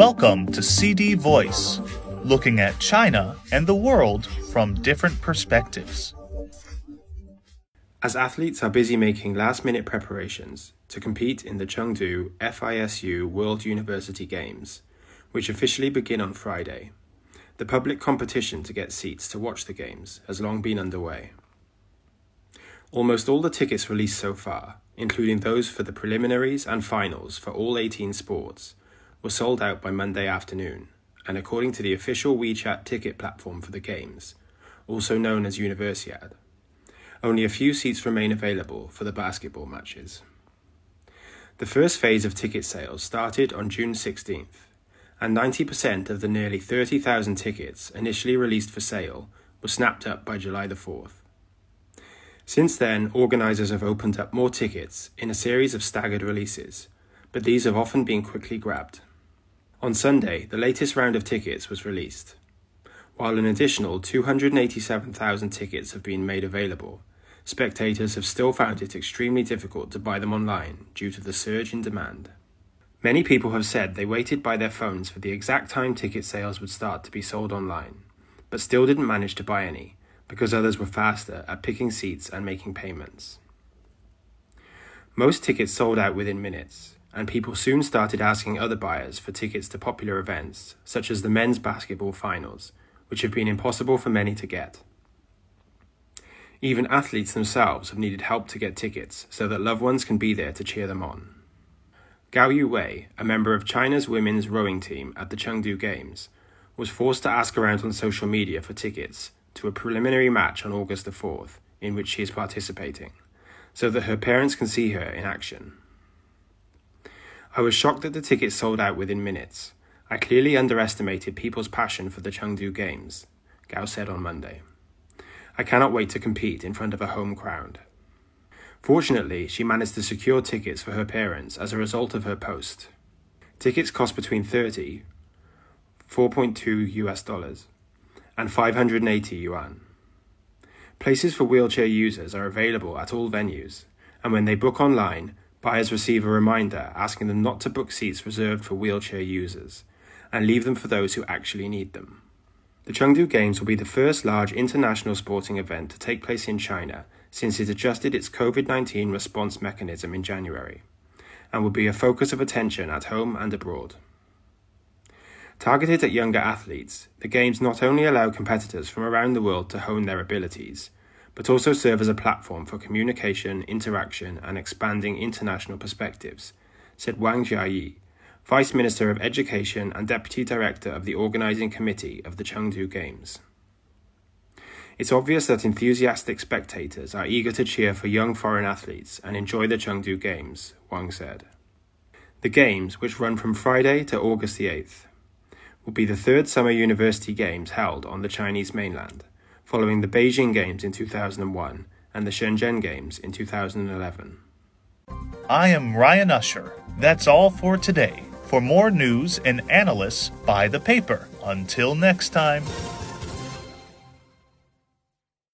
Welcome to CD Voice, looking at China and the world from different perspectives. As athletes are busy making last minute preparations to compete in the Chengdu FISU World University Games, which officially begin on Friday, the public competition to get seats to watch the Games has long been underway. Almost all the tickets released so far, including those for the preliminaries and finals for all 18 sports, were sold out by Monday afternoon, and according to the official WeChat ticket platform for the Games, also known as Universiade, only a few seats remain available for the basketball matches. The first phase of ticket sales started on June 16th, and 90% of the nearly 30,000 tickets initially released for sale were snapped up by July the 4th. Since then, organisers have opened up more tickets in a series of staggered releases, but these have often been quickly grabbed. On Sunday, the latest round of tickets was released. While an additional 287,000 tickets have been made available, spectators have still found it extremely difficult to buy them online due to the surge in demand. Many people have said they waited by their phones for the exact time ticket sales would start to be sold online, but still didn't manage to buy any because others were faster at picking seats and making payments. Most tickets sold out within minutes, and people soon started asking other buyers for tickets to popular events, such as the men's basketball finals, which have been impossible for many to get. Even athletes themselves have needed help to get tickets so that loved ones can be there to cheer them on. Gao Yuwei, a member of China's women's rowing team at the Chengdu Games, was forced to ask around on social media for tickets to a preliminary match on August the 4th, in which she is participating, so that her parents can see her in action. I was shocked that the tickets sold out within minutes. I clearly underestimated people's passion for the Chengdu Games, Gao said on Monday. I cannot wait to compete in front of a home crowd. Fortunately, she managed to secure tickets for her parents as a result of her post. Tickets cost between 30, 4.2 US dollars, and 580 yuan. Places for wheelchair users are available at all venues, and when they book online, buyers receive a reminder asking them not to book seats reserved for wheelchair users and leave them for those who actually need them. The Chengdu Games will be the first large international sporting event to take place in China since it adjusted its COVID 19 response mechanism in January, and will be a focus of attention at home and abroad. Targeted at younger athletes, the Games not only allow competitors from around the world to hone their abilities, but also serve as a platform for communication, interaction, and expanding international perspectives, said Wang Jiayi, Vice Minister of Education and Deputy Director of the Organizing Committee of the Chengdu Games. It's obvious that enthusiastic spectators are eager to cheer for young foreign athletes and enjoy the Chengdu Games, Wang said. The Games, which run from Friday to August the 8th, will be the third Summer University Games held on the Chinese mainland following the Beijing Games in 2001 and the Shenzhen Games in 2011. I am Ryan Usher. That's all for today. For more news and analysis, buy the paper. Until next time.